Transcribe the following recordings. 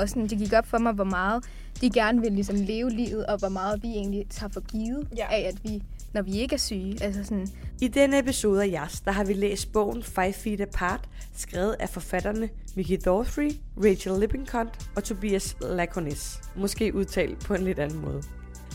og sådan, det gik op for mig, hvor meget de gerne vil ligesom leve livet, og hvor meget vi egentlig tager for givet Ja. af, at vi, når vi ikke er syge. Altså sådan, I denne episode af Jas, der har vi læst bogen Five Feet Apart, skrevet af forfatterne Mickey Dorfrey, Rachel Lippincott og Tobias Laconis. Måske udtalt på en lidt anden måde.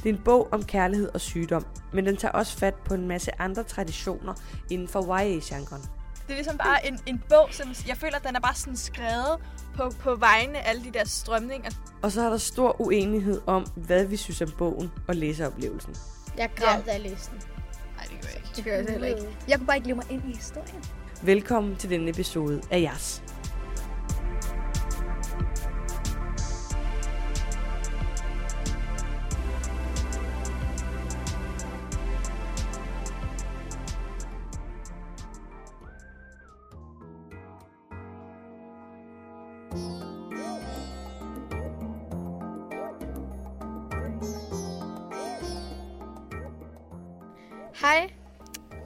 Det er en bog om kærlighed og sygdom, men den tager også fat på en masse andre traditioner inden for YA-genren. Det er ligesom bare en, en bog, som jeg føler, den er bare sådan skrevet på, på vegne af alle de der strømninger. Og så er der stor uenighed om, hvad vi synes om bogen og læseoplevelsen. Jeg græd, da jeg læste den. Nej, det gør jeg ikke. det gør jeg heller ikke. Jeg kunne bare ikke leve mig ind i historien. Velkommen til denne episode af Jas.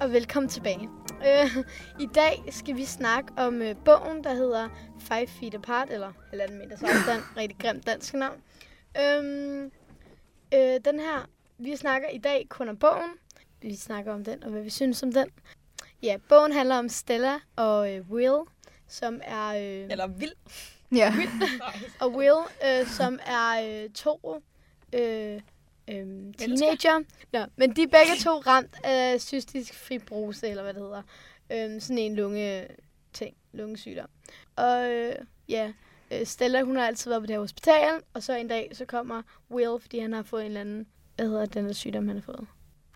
Og velkommen tilbage. Øh, I dag skal vi snakke om øh, bogen, der hedder Five Feet Apart, eller halvanden meters afstand, rigtig grimt dansk navn. Øhm, øh, den her, vi snakker i dag kun om bogen. Vi snakker om den, og hvad vi synes om den. Ja, bogen handler om Stella og øh, Will, som er... Øh, Eller vild. Ja. og Will, øh, som er øh, to øh, øh, teenager. Nå, men de er begge to ramt af cystisk fibrose, eller hvad det hedder. Øh, sådan en lunge ting, lungesygdom. Og øh, ja, øh, Stella, hun har altid været på det her hospital, og så en dag, så kommer Will, fordi han har fået en eller anden, hvad hedder den der sygdom, han har fået?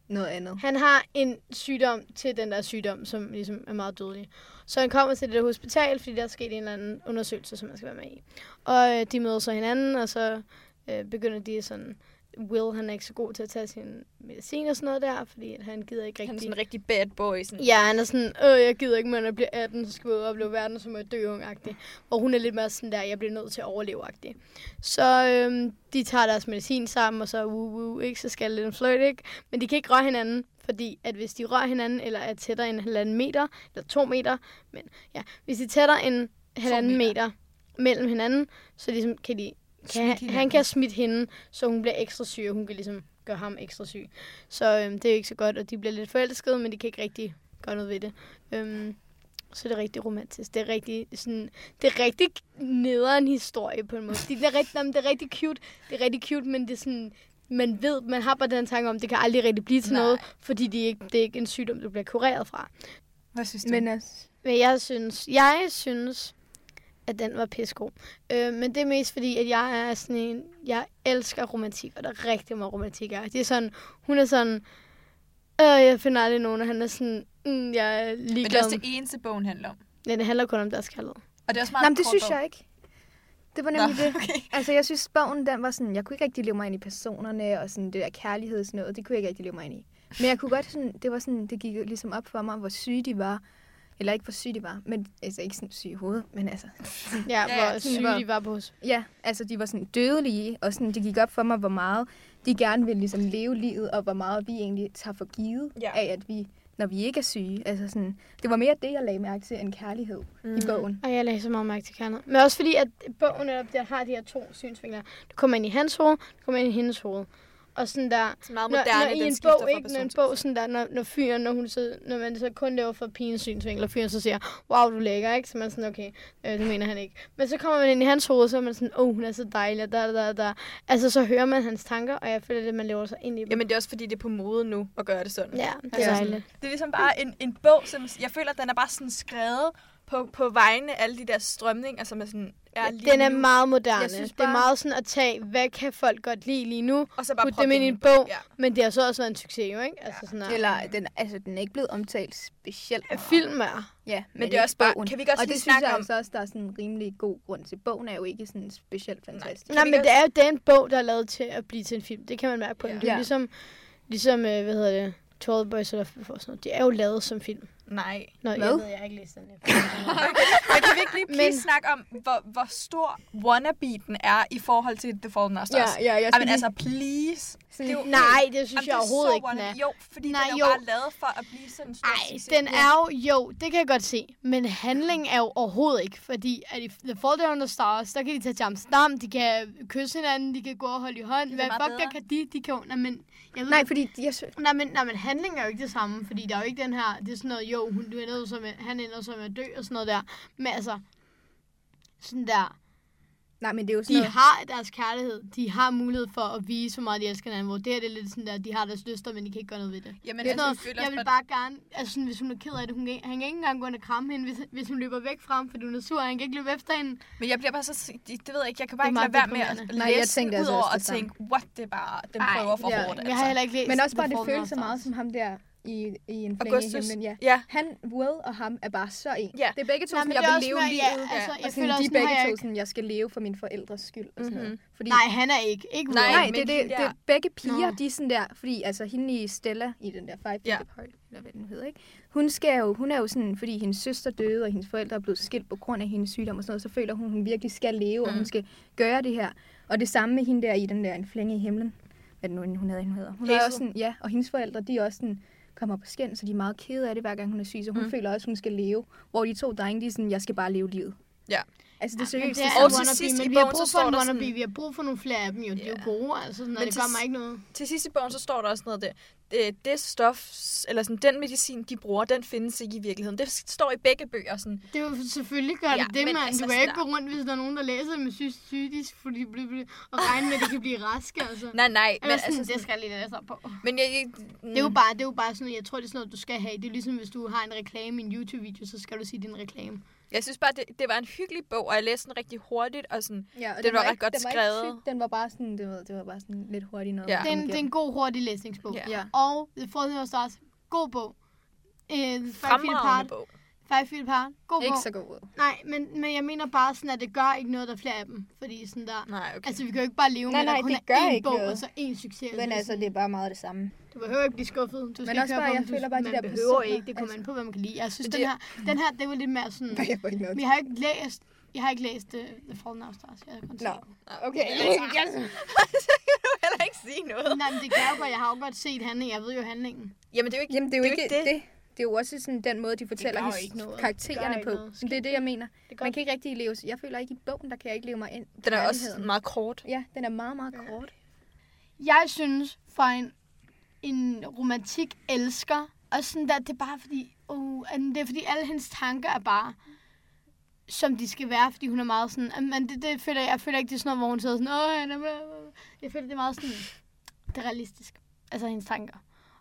Noget andet. Han har en sygdom til den der sygdom, som ligesom er meget dødelig. Så han kommer til det der hospital, fordi der er sket en eller anden undersøgelse, som man skal være med i. Og øh, de møder så hinanden, og så øh, begynder de sådan... Will, han er ikke så god til at tage sin medicin og sådan noget der, fordi han gider ikke Han er rigtig... sådan en rigtig bad boy. Sådan. Ja, han er sådan, øh, jeg gider ikke, når jeg bliver 18, så skal vi ud og opleve verden, som er dø ung -agtig. Og hun er lidt mere sådan der, jeg bliver nødt til at overleve -agtig. Så øhm, de tager deres medicin sammen, og så woo, woo, ikke, så skal lidt en flirt, ikke? Men de kan ikke røre hinanden, fordi at hvis de rører hinanden, eller er tættere end en halvanden meter, eller to meter, men ja, hvis de er tættere end halvanden meter. meter. mellem hinanden, så ligesom kan de, kan, han, han kan smitte hende, så hun bliver ekstra syg, og hun kan ligesom gøre ham ekstra syg. Så øhm, det er ikke så godt, og de bliver lidt forelskede, men de kan ikke rigtig gøre noget ved det. Øhm, så det er rigtig romantisk. Det er rigtig sådan, det er rigtig nederen historie på en måde. Det er rigtig, jamen, det er rigtig cute. Det er rigtig cute, men det er sådan, man ved, man har bare den tanke om, det kan aldrig rigtig blive til Nej. noget, fordi det er, ikke, det er ikke en sygdom, du bliver kureret fra. Hvad synes du? Men altså, Men jeg synes, jeg synes, at den var pissegod. Øh, men det er mest fordi, at jeg er sådan en, jeg elsker romantik, og der er rigtig meget romantik her. Det er sådan, hun er sådan, øh, jeg finder aldrig nogen, og han er sådan, mm, jeg er Men det er ligeglad. også det eneste, bogen handler om. Ja, det handler kun om deres kærlighed. Og det er også meget nej, men det synes bog. jeg ikke. Det var nemlig Nå, det. okay. Altså, jeg synes, bogen, den var sådan, jeg kunne ikke rigtig leve mig ind i personerne, og sådan det der kærlighed og sådan noget, det kunne jeg ikke rigtig leve mig ind i. Men jeg kunne godt sådan, det var sådan, det gik ligesom op for mig, hvor syge de var. Eller ikke hvor syge de var, men altså ikke sådan syge i hovedet, men altså, Ja, Ja, hvor ja, syge hvor- de var på os. ja, altså de var sådan dødelige, og sådan, det gik op for mig, hvor meget de gerne vil ligesom leve livet, og hvor meget vi egentlig tager for givet Ja. af, at vi, når vi ikke er syge, altså sådan, det var mere det, jeg lagde mærke til, end kærlighed mm. i bogen. Og jeg lagde så meget mærke til kærlighed. Men også fordi, at bogen netop der har de her to synsvinkler. Du kommer ind i hans hoved, du kommer ind i hendes hoved. Og sådan der, Så meget når, moderne, når i den en bog, ikke, når en bog sådan der, når, når fyren, når, hun så, når man så kun laver for pigens synsvinkel, og fyren så siger, wow, du er lækker, ikke? Så man sådan, okay, øh, det mener han ikke. Men så kommer man ind i hans hoved, så er man sådan, åh, oh, hun er så dejlig, der, der, der. Altså, så hører man hans tanker, og jeg føler, at man lever sig ind i dem. Jamen, det er også fordi, det er på mode nu at gøre det sådan. ja, det er Altså, dejligt. Det er ligesom bare en, en bog, som jeg føler, den er bare sådan skrevet på, på vegne af alle de der strømninger, som er sådan, er lige Den er nu. meget moderne. Jeg synes Det er bare- meget sådan at tage, hvad kan folk godt lide lige nu, og så bare putte dem ind i det en bog, Ja. men det har så også været en succes, jo, ikke? Altså sådan her. Eller, den, altså, den er ikke blevet omtalt specielt meget. Film er. Ja, Men det er også bare- bogen. kan vi også Og det synes jeg om- altså også, der er sådan en rimelig god grund til. Bogen er jo ikke sådan specielt fantastisk. Nej, vi men også- det er jo det er en bog, der er lavet til at blive til en film. Det kan man mærke på Ja. den. Det er Ja. ligesom, ligesom øh, hvad hedder det, 12 Boys eller sådan noget. De er jo lavet som film. Nej. Nå, Hvad? jeg ved, jeg har ikke læst den. her. Men kan vi ikke lige please Men- snakke om, hvor, hvor stor wannabe den er i forhold til The Fallen of Stars? ja, jeg Ej, men altså, please. sådan, det er jo- Nej, det synes jeg det er overhovedet ikke, den er. Jo, fordi Nej, den er jo jo. bare lavet for at blive sådan en stor Ej, succes. den er jo, jo, det kan jeg godt se. Men handling er jo overhovedet ikke, fordi at i The Fall Down the Stars, der kan de tage til Amsterdam, de kan kysse hinanden, de kan gå og holde i hånd. Hvad fuck, der kan de? De kan jo, nej, men, jeg ved, Nej, fordi jeg synes, nej, men, nej, men handling er jo ikke det samme, fordi der er jo ikke den her, det er sådan noget, jo, hun, ender så med, han ender med at dø og sådan noget der. Men altså, sådan der, nej, men det er jo sådan de noget, har deres kærlighed, de har mulighed for at vise, hvor meget de elsker hinanden, hvor det her det er lidt sådan der, de har deres lyster, men de kan ikke gøre noget ved det. Jamen, Det er altså, jeg noget, jeg vil bare... gerne, altså sådan, hvis hun er ked af det, hun kan, han kan ikke engang gå ind og kramme hende, hvis, hvis hun løber væk fra ham, fordi hun er sur, han kan ikke løbe efter hende. Men jeg bliver bare så... Det, ved jeg ikke. Jeg kan bare ikke lade være med at deprimerende. Nej, jeg læse tænkte ud altså over og tænke, what, det er bare... Den Ej, prøver for ja. hårdt, Jeg har heller ikke læst men også bare, det føles så meget som ham der i, i en flænge i Augustus. himlen. Ja. Ja. Han, Will og ham er bare så en. Ja. Det er begge to, Nej, som jeg vil leve mere- livet. ja, altså, og jeg sådan, føler de også, er begge to sådan, jeg skal leve for min forældres skyld. Og sådan Mhm. noget. Fordi, Nej, han er ikke. Ikke Nej, Will. Nej, men det, er de det, det er begge piger, Nå. de er sådan der, fordi altså hende i Stella, i den der Five Ja. Apart, eller hvad den hedder, ikke? Hun, skal jo, hun er jo sådan, fordi hendes søster døde, og hendes forældre er blevet skilt på grund af hendes sygdom og sådan noget, så føler hun, hun virkelig skal leve, mm. og hun skal gøre det her. Og det samme med hende der i den der En flænge i himlen. Hvad det nu, hun hedder, hun hedder. Hun er også sådan, ja, og hendes forældre, de er også sådan, kommer på skænd, så de er meget kede af det, hver gang hun er syg, så hun Mm. føler også, hun skal leve. Hvor de to drenge, de er sådan, jeg skal bare leve livet. Ja. Altså, det er Men seriøst. det det er er Og til sidst i men vi har bogen, så brug for står en der wannabe. sådan- Vi har brug for nogle flere af dem jo. De er jo Ja. gode, altså. Sådan, Men det gør mig ikke noget. Til sidst i bogen, så står der også noget af det. det. Det stof, eller sådan, den medicin, de bruger, den findes ikke i virkeligheden. Det står i begge bøger. Sådan. Det er jo selvfølgelig gør Ja, det det, men mand. altså Du kan ikke gå rundt, hvis der er nogen, der læser det med sy- psykisk, fordi bly, bly, og regne med, at de kan blive raske, altså. Nej, nej. Men, Eller sådan, altså, det skal jeg lige læse op på. men jeg, jeg, Det er jo bare, det er jo bare sådan noget, jeg tror, det er sådan noget, du skal have. Det er ligesom, hvis du har en reklame i en YouTube-video, så skal du sige din reklame. Jeg synes bare, det, det var en hyggelig bog, og jeg læste den rigtig hurtigt. Og sådan, Ja, og Den var ret ikke- godt den var skrevet. Ikke den var bare sådan, det var, det var bare sådan lidt hurtigt noget. Ja. man Det er, en, det er en god, hurtig læsningsbog. Ja. Ja. Og Fourth of Stars, god bog. Øh, Feet fremragende Apart, bog. Five Feet Apart, god Ikke bog. så god. Nej, men, men jeg mener bare sådan, at det gør ikke noget, der er flere af dem. Fordi sådan der... Nej, okay. Altså, vi kan jo ikke bare leve Nej, med, at nej, der kun det er gør én ikke bog, noget. og så én succes. Men altså, det er bare meget det samme. Du behøver ikke blive skuffet. Du skal Men ikke også høre bare, på, jeg føler bare, de der behøver personer, ikke. Det kommer altså- an på, hvad man kan lide. Jeg synes, Men den det- her, den her, det var lidt mere sådan... Nej, jeg får ikke noget. Vi har ikke læst... Jeg har ikke læst uh, The Fallen of Stars. Jeg har kun Nå. set- Okay. så kan du heller ikke sige noget. Nej, men det kan jeg jo godt. Jeg har jo godt set handlingen. Jeg ved jo handlingen. Jamen, det er jo ikke Jamen, det er jo Det ikke det. ikke det. Det er jo også sådan den måde, de fortæller his- ikke noget. Det karaktererne ikke på. noget. Det er det, jeg mener. Det Man kan ikke rigtig leve... Jeg føler ikke i bogen, der kan jeg ikke leve mig ind. i Den er også meget kort. Ja, den er meget, meget kort. Jeg synes, for en, en romantik elsker, og sådan der, det er bare fordi, uh, det er fordi alle hendes tanker er bare, som de skal være, fordi hun er meget sådan, "Ah, men det, det føler jeg, jeg føler ikke, det er sådan noget, hvor hun sidder sådan, åh, er. Jeg føler, det er meget sådan, det er realistisk. Altså hendes tanker.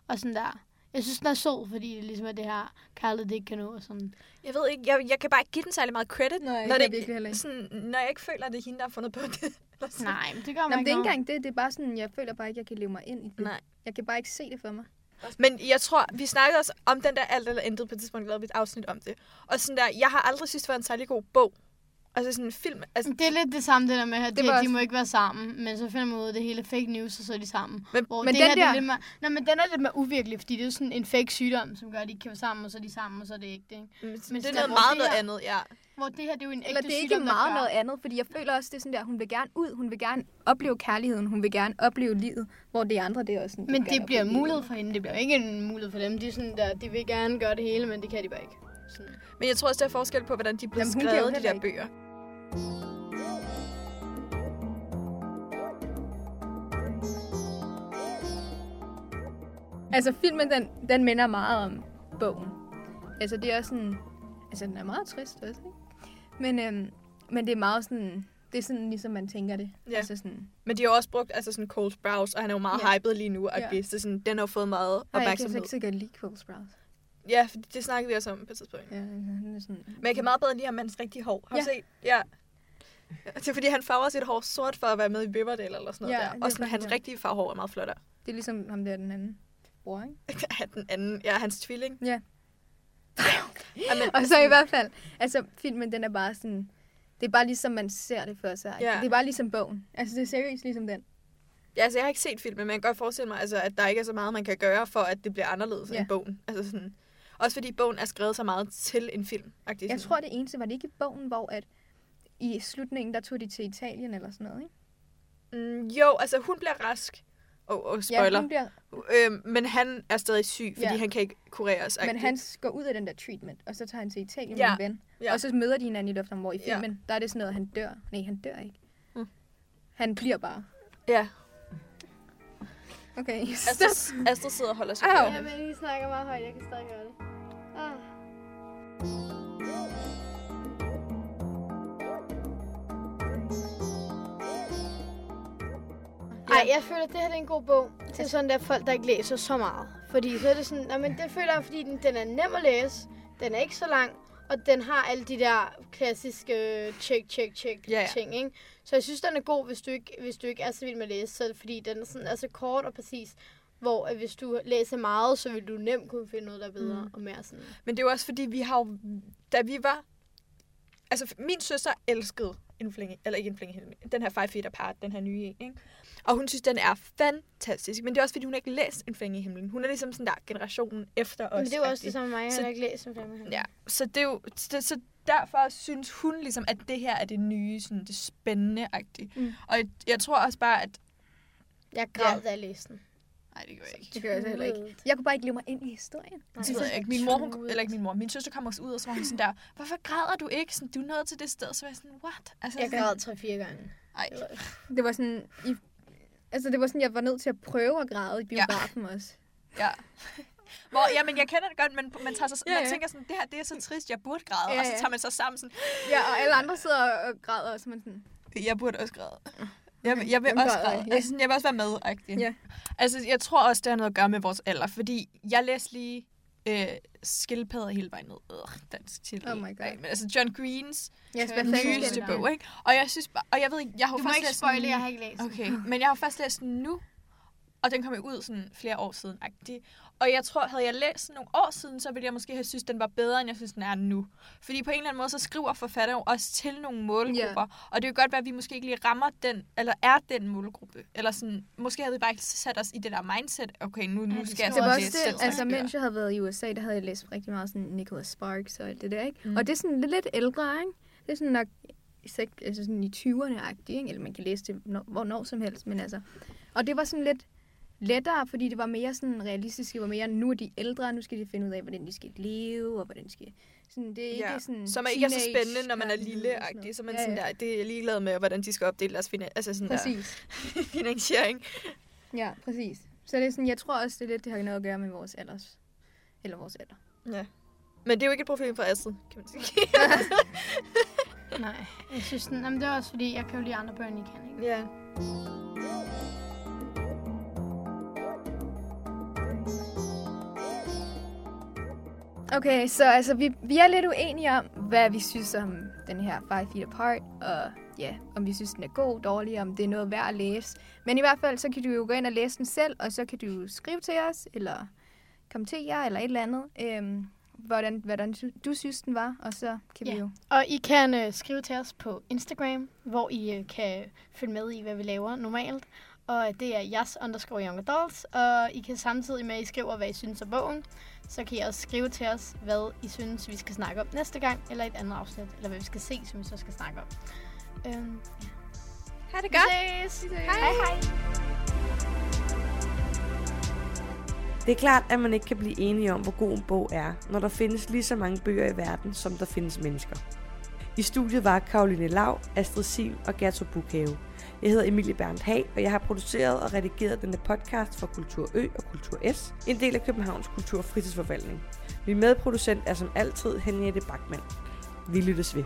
Og sådan der. Jeg synes, den er sød, fordi det ligesom er det her, kærlighed, det ikke kan nå. Og sådan. Jeg ved ikke, jeg, jeg kan bare ikke give den særlig meget credit. Nej, når, det det, virkelig heller ikke. sådan, når jeg ikke føler, at det er hende, der har fundet på det. Nej, men det gør man Nå, men det er ikke engang det. Det er bare sådan, jeg føler bare ikke, jeg kan leve mig ind i det. Nej. Jeg kan bare ikke se det for mig. Men jeg tror, vi snakkede også om den der alt eller intet på et tidspunkt, lavede vi et afsnit om det. Og sådan der, jeg har aldrig synes, det var en særlig god bog. Altså sådan en film. Altså, Det er lidt det samme, det der med, at Det de, var de også- må ikke være sammen, men så finder man ud af, at det hele er fake news, og så er de sammen. Men- Hvor men det den her, det er der- lidt mere, nej, men den er lidt mere uvirkelig, fordi det er jo sådan en fake sygdom, som gør, at de ikke kan være sammen, og så er de sammen, og så er det ikke det. Ikke? men det er noget hvor meget det noget her- andet, ja. Hvor det her, det er jo en ægte Eller det er ikke sygdom, der meget gør. noget andet, fordi jeg føler også, det er sådan der, hun vil gerne ud, hun vil gerne opleve kærligheden, hun vil gerne opleve livet, hvor det andre, det er også sådan, Men det bliver en mulighed for hende, det bliver ikke en mulighed for dem. De, er sådan der, de vil gerne gøre det hele, men det kan de bare ikke. Sådan. Men jeg tror også, der er forskel på, hvordan de Jamen, jo skrevet, de der bøger. Altså filmen, den, den minder meget om bogen. Altså det er også sådan, altså den er meget trist også, ikke? Men, øhm, men det er meget sådan, det er sådan ligesom man tænker det. Ja. Altså sådan, Men de har også brugt altså sådan Cole Sprouse, og han er jo meget Ja. hyped lige nu. Og Ja. ja. så sådan, den har fået meget nej, jeg kan opmærksomhed. ikke så godt lide Cole Sprouse. Ja, for det snakkede vi også om på et tidspunkt. Ja, han er sådan, Men jeg kan meget bedre lide ham, hans rigtige hår. Har du Ja. set? Ja. Ja, Det er fordi, han farver sit hår sort for at være med i Riverdale eller sådan noget Ja, der. det er Og sådan, faktisk hans rigtige farvehår er meget flottere. det er ligesom ham der, den anden bror, ikke? Ja, den anden, ja, hans tvilling. Ja. Jamen, Og så i hvert fald, altså filmen, den er bare sådan, det er bare ligesom man ser det for sig. Ja. Det er bare ligesom bogen. Altså det er seriøst ligesom den. Ja, altså, jeg har ikke set filmen, men jeg kan godt forestille mig, altså, at der ikke er så meget, man kan gøre for, at det bliver anderledes Ja. end bogen. Altså sådan... Også fordi bogen er skrevet så meget til en film. Jeg tror, det eneste var det ikke i bogen, hvor at i slutningen, der tog de til Italien eller sådan noget, ikke? Mm, jo, altså hun bliver rask. Oh, oh, spoiler. Ja, hun bliver, øhm, men han er stadig syg, fordi Ja. ja. han kan ikke kureres. men han går ud af den der treatment, og så tager han til Italien Ja, med en ven. ja. Og så møder de hinanden i lufthavnen, hvor i Ja. filmen, der er det sådan noget, at han dør. Nej, han dør ikke. Mm. Han bliver bare. Ja. Okay, Astrid, Astrid sidder og holder sig. Ja, men I snakker meget højt. Jeg kan stadig gøre det. Ah. Ej, jeg føler, at det her det er en god bog til sådan der folk, der ikke læser så meget. Fordi så er det sådan, "Nå, men det føler jeg, fordi den, den er nem at læse, den er ikke så lang, og den har alle de der klassiske check, check, check Ja, ja. ting, ikke? Så jeg synes, den er god, hvis du ikke, hvis du ikke er så vild med at læse, så er fordi den er sådan, altså kort og præcis. Hvor at hvis du læser meget, så vil du nemt kunne finde noget, der er bedre Mm. mm. og mere sådan. Men det er jo også fordi, vi har jo, da vi var... Altså, min søster elskede Indflinge, eller ikke Indflinge, den her Five Feet Apart, den her nye en, ikke? Og hun synes, den er fantastisk. Men det er også, fordi hun ikke har læst Indflinge i himlen. Hun er ligesom sådan der generationen efter os. Men det er jo også det samme med mig. Jeg har ikke læst om det. Ja, så det er jo... Det, så derfor synes hun ligesom, at det her er det nye, sådan det spændende -agtige. Mm. Og jeg, jeg tror også bare, at... Jeg græd, da jeg læste den. Nej, det gør jeg ikke. Det gør jeg heller ikke. Jeg kunne bare ikke leve mig ind i historien. Det ved jeg ikke. Min mor, hun, eller ikke min mor, min søster kom også ud, og så var hun sådan der, hvorfor græder du ikke? Sådan, du er nået til det sted. Så var jeg sådan, what? Altså, Jeg græd tre-fire gange. Ej. Det var- sådan... I, altså, det var sådan, jeg var nødt til at prøve at græde i biografen ja. også. Ja. Hvor, ja, men jeg kender det godt, men man, tager sig, Ja, ja, man tænker sådan, det her det er så trist, jeg burde græde. Ja, Ja, og så tager man sig sammen sådan, Ja, og alle andre sidder og græder, og så man sådan... jeg burde også græde. Jeg, vil- jeg vil også jeg. Ja. Altså, sådan, jeg vil også være med. -agtig. Ja. Altså, jeg tror også, det har noget at gøre med vores alder, fordi jeg læste lige øh, skildpadder hele vejen ned. Øh, dansk titel. Oh my God. Ej, men altså John Greens Jeg fanden nyeste bog, ikke? Og jeg synes bare, og jeg ved ikke, jeg har jo Du må først ikke læst spoile, jeg har ikke læst. Okay, men jeg har først læst den nu, og den kom jo ud sådan flere år siden. -agtig. Og jeg tror, havde jeg læst den nogle år siden, så ville jeg måske have synes, den var bedre, end jeg synes, den er nu. Fordi på en eller anden måde, så skriver forfatter jo også til nogle målgrupper. Yeah. Og det kan godt være, at vi måske ikke lige rammer den, eller er den målgruppe. Eller sådan, måske havde vi bare ikke sat os i det der mindset, okay, nu, nu Ja, det skal jeg Det var også læse det, altså mens jeg havde været i USA, der havde jeg læst rigtig meget sådan Nicholas Sparks og alt det der, ikke? Mm. Og det er sådan lidt, lidt ældre, ikke? Det er sådan nok altså sådan i 20'erne-agtigt, ikke? Eller man kan læse det når, hvornår som helst, men altså... Og det var sådan lidt lettere, fordi det var mere sådan realistisk. Det var mere, nu er de ældre, nu skal de finde ud af, hvordan de skal leve, og hvordan de skal... Sådan, det er ikke Ja, sådan Som er ikke er så spændende, når man er lille og sådan -agtig. Så man Ja, sådan ja. der, det er ligeglad med, hvordan de skal opdele deres fina- altså sådan Præcis. der finansiering. Ja, præcis. Så det er sådan, jeg tror også, det er lidt, det har noget at gøre med vores alders. Eller vores alder. Ja. Men det er jo ikke et problem for Astrid, kan man sige. Nej, jeg synes den, jamen, det er også fordi, jeg kan jo lide andre børn, I kan, ikke? ja. Okay, så altså, vi, vi er lidt uenige om, hvad vi synes om den her Five Feet Apart, og ja, om vi synes, den er god, dårlig, om det er noget værd at læse. Men i hvert fald, så kan du jo gå ind og læse den selv, og så kan du skrive til os, eller kommentere, eller et eller andet, øhm, hvordan, hvordan du, du synes, den var, og så kan Ja. vi jo... Og I kan øh, skrive til os på Instagram, hvor I øh, kan følge med i, hvad vi laver normalt. Og det er jas underscore young adults. Og I kan samtidig med, at I skriver, hvad I synes om bogen, så kan I også skrive til os, hvad I synes, vi skal snakke om næste gang, eller et andet afsnit, eller hvad vi skal se, som vi så skal snakke om. Øhm, Ha' det vi godt. ses! Hej hej! Det er klart, at man ikke kan blive enige om, hvor god en bog er, når der findes lige så mange bøger i verden, som der findes mennesker. I studiet var Karoline Lav, Astrid Sil og Gertrud Bukhave. Jeg hedder Emilie Berndt Hag, og jeg har produceret og redigeret denne podcast for Kultur Ø og Kultur S, en del af Københavns Kultur- og Fritidsforvaltning. Min medproducent er som altid Henriette Bachmann. Vi lyttes ved.